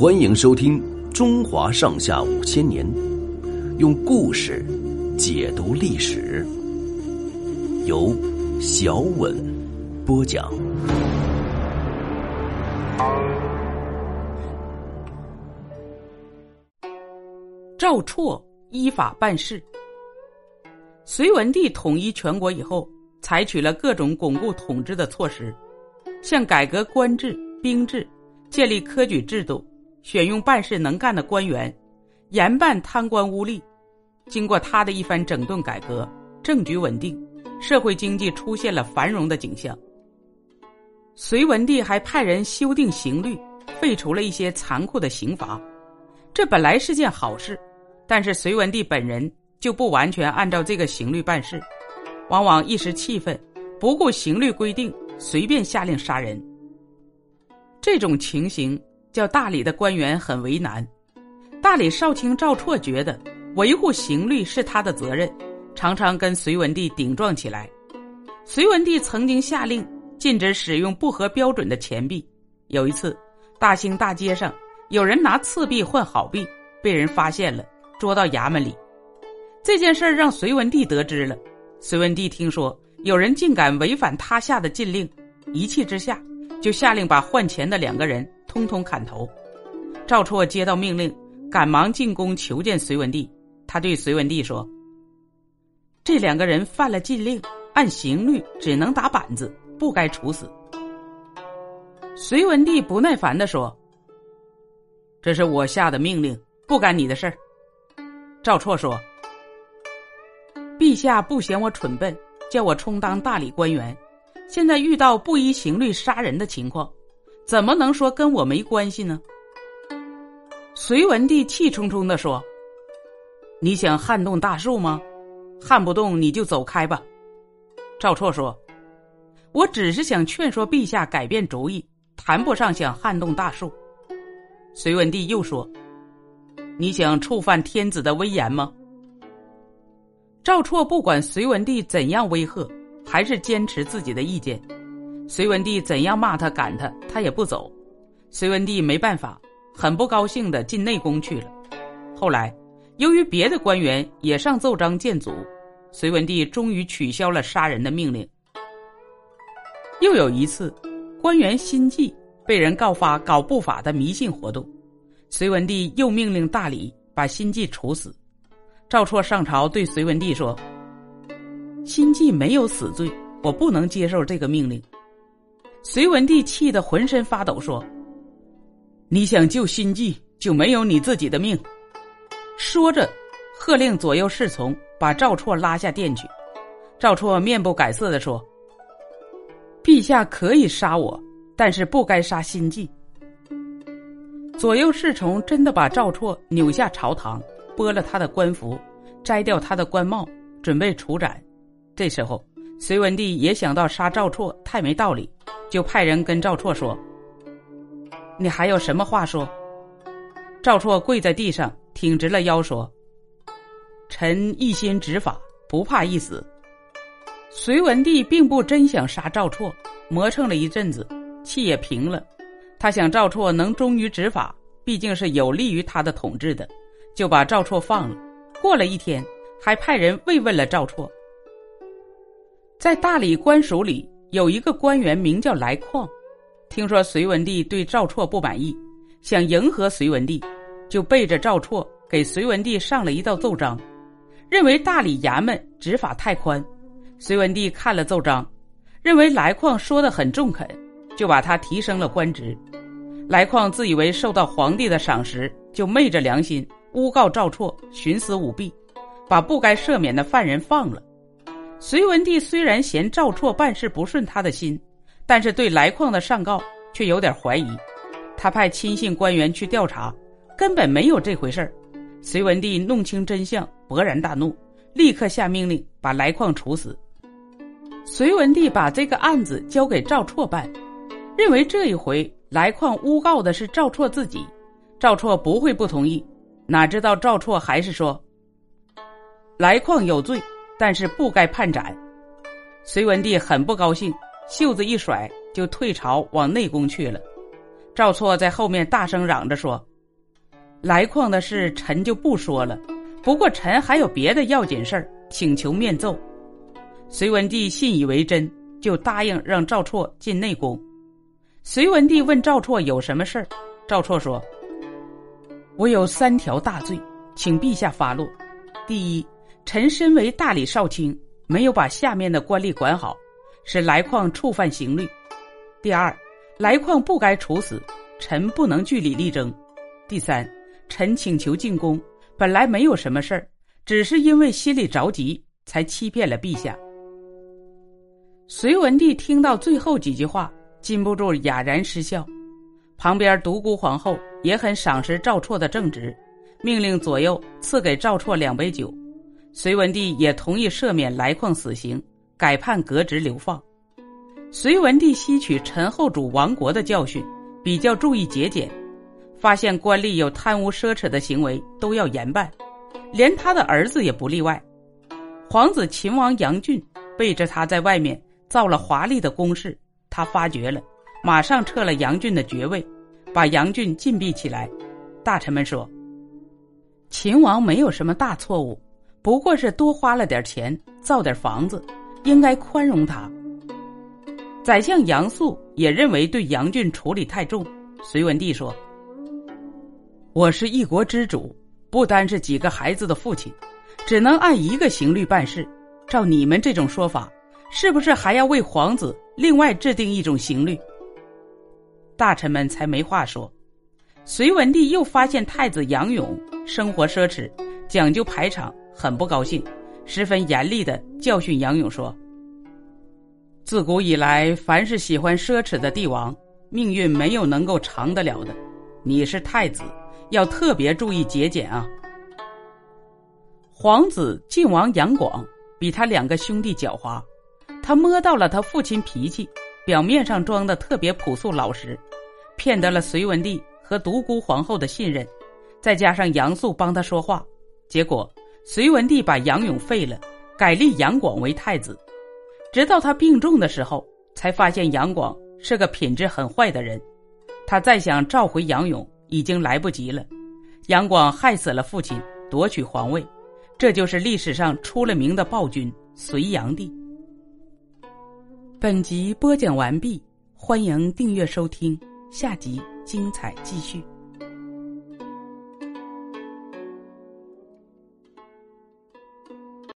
欢迎收听《中华上下五千年》，用故事解读历史，由小稳播讲。赵绰依法办事。隋文帝统一全国以后，采取了各种巩固统治的措施，像改革官制、兵制，建立科举制度，选用办事能干的官员，严办贪官污吏。经过他的一番整顿改革，政局稳定，社会经济出现了繁荣的景象。隋文帝还派人修订刑律，废除了一些残酷的刑罚，这本来是件好事。但是隋文帝本人就不完全按照这个刑律办事，往往一时气愤，不顾刑律规定，随便下令杀人。这种情形叫大理的官员很为难。大理少卿赵绰觉得维护刑律是他的责任，常常跟隋文帝顶撞起来。隋文帝曾经下令禁止使用不合标准的钱币。有一次，大兴大街上有人拿次币换好币，被人发现了。捉到衙门里，这件事让隋文帝得知了。隋文帝听说有人竟敢违反他下的禁令，一气之下就下令把换钱的两个人通通砍头。赵绰接到命令，赶忙进宫求见隋文帝。他对隋文帝说：“这两个人犯了禁令，按刑律只能打板子，不该处死。”隋文帝不耐烦地说：“这是我下的命令，不干你的事儿。”赵绰说：“陛下不嫌我蠢笨，叫我充当大理官员，现在遇到不依刑律杀人的情况，怎么能说跟我没关系呢？”隋文帝气冲冲的说：“你想撼动大树吗？撼不动你就走开吧。”赵绰说：“我只是想劝说陛下改变主意，谈不上想撼动大树。”隋文帝又说。你想触犯天子的威严吗？赵绰不管隋文帝怎样威吓，还是坚持自己的意见。隋文帝怎样骂他、赶他，他也不走。隋文帝没办法，很不高兴的进内宫去了。后来，由于别的官员也上奏章谏阻，隋文帝终于取消了杀人的命令。又有一次，官员辛纪被人告发搞不法的迷信活动。隋文帝又命令大理把辛纪处死。赵绰上朝对隋文帝说：“辛纪没有死罪，我不能接受这个命令。”隋文帝气得浑身发抖，说：“你想救心计，就没有你自己的命。”说着，喝令左右侍从把赵绰拉下殿去。赵绰面不改色的说：“陛下可以杀我，但是不该杀心计。”左右侍从真的把赵绰扭下朝堂，剥了他的官服，摘掉他的官帽，准备处斩。这时候，隋文帝也想到杀赵绰太没道理，就派人跟赵绰说：“你还有什么话说？”赵绰跪在地上，挺直了腰说：“臣一心执法，不怕一死。”隋文帝并不真想杀赵绰，磨蹭了一阵子，气也平了。他想赵绰能忠于执法，毕竟是有利于他的统治的，就把赵绰放了。过了一天，还派人慰问了赵绰。在大理官署里有一个官员名叫来况，听说隋文帝对赵绰不满意，想迎合隋文帝，就背着赵绰给隋文帝上了一道奏章，认为大理衙门执法太宽。隋文帝看了奏章，认为来况说的很中肯。就把他提升了官职，来况自以为受到皇帝的赏识，就昧着良心诬告赵绰徇私舞弊，把不该赦免的犯人放了。隋文帝虽然嫌赵绰办事不顺他的心，但是对来况的上告却有点怀疑。他派亲信官员去调查，根本没有这回事儿。隋文帝弄清真相，勃然大怒，立刻下命令把来况处死。隋文帝把这个案子交给赵绰办。认为这一回来况诬告的是赵绰自己，赵绰不会不同意。哪知道赵绰还是说：“来况有罪，但是不该判斩。”隋文帝很不高兴，袖子一甩就退朝往内宫去了。赵绰在后面大声嚷着说：“来矿的事臣就不说了，不过臣还有别的要紧事儿，请求面奏。隋文帝信以为真，就答应让赵绰进内宫。隋文帝问赵绰有什么事儿，赵绰说：“我有三条大罪，请陛下发落。第一，臣身为大理少卿，没有把下面的官吏管好，使来矿触犯刑律；第二，来矿不该处死，臣不能据理力争；第三。”臣请求进宫，本来没有什么事儿，只是因为心里着急，才欺骗了陛下。隋文帝听到最后几句话，禁不住哑然失笑。旁边独孤皇后也很赏识赵绰的正直，命令左右赐给赵绰两杯酒。隋文帝也同意赦免来矿死刑，改判革职流放。隋文帝吸取陈后主亡国的教训，比较注意节俭。发现官吏有贪污奢侈的行为，都要严办，连他的儿子也不例外。皇子秦王杨俊背着他在外面造了华丽的宫室，他发觉了，马上撤了杨俊的爵位，把杨俊禁闭起来。大臣们说：“秦王没有什么大错误，不过是多花了点钱造点房子，应该宽容他。”宰相杨素也认为对杨俊处理太重。隋文帝说。我是一国之主，不单是几个孩子的父亲，只能按一个刑律办事。照你们这种说法，是不是还要为皇子另外制定一种刑律？大臣们才没话说。隋文帝又发现太子杨勇生活奢侈，讲究排场，很不高兴，十分严厉的教训杨勇说：“自古以来，凡是喜欢奢侈的帝王，命运没有能够长得了的。你是太子。”要特别注意节俭啊！皇子晋王杨广比他两个兄弟狡猾，他摸到了他父亲脾气，表面上装的特别朴素老实，骗得了隋文帝和独孤皇后的信任，再加上杨素帮他说话，结果隋文帝把杨勇废了，改立杨广为太子。直到他病重的时候，才发现杨广是个品质很坏的人，他再想召回杨勇。已经来不及了，杨广害死了父亲，夺取皇位，这就是历史上出了名的暴君隋炀帝。本集播讲完毕，欢迎订阅收听，下集精彩继续。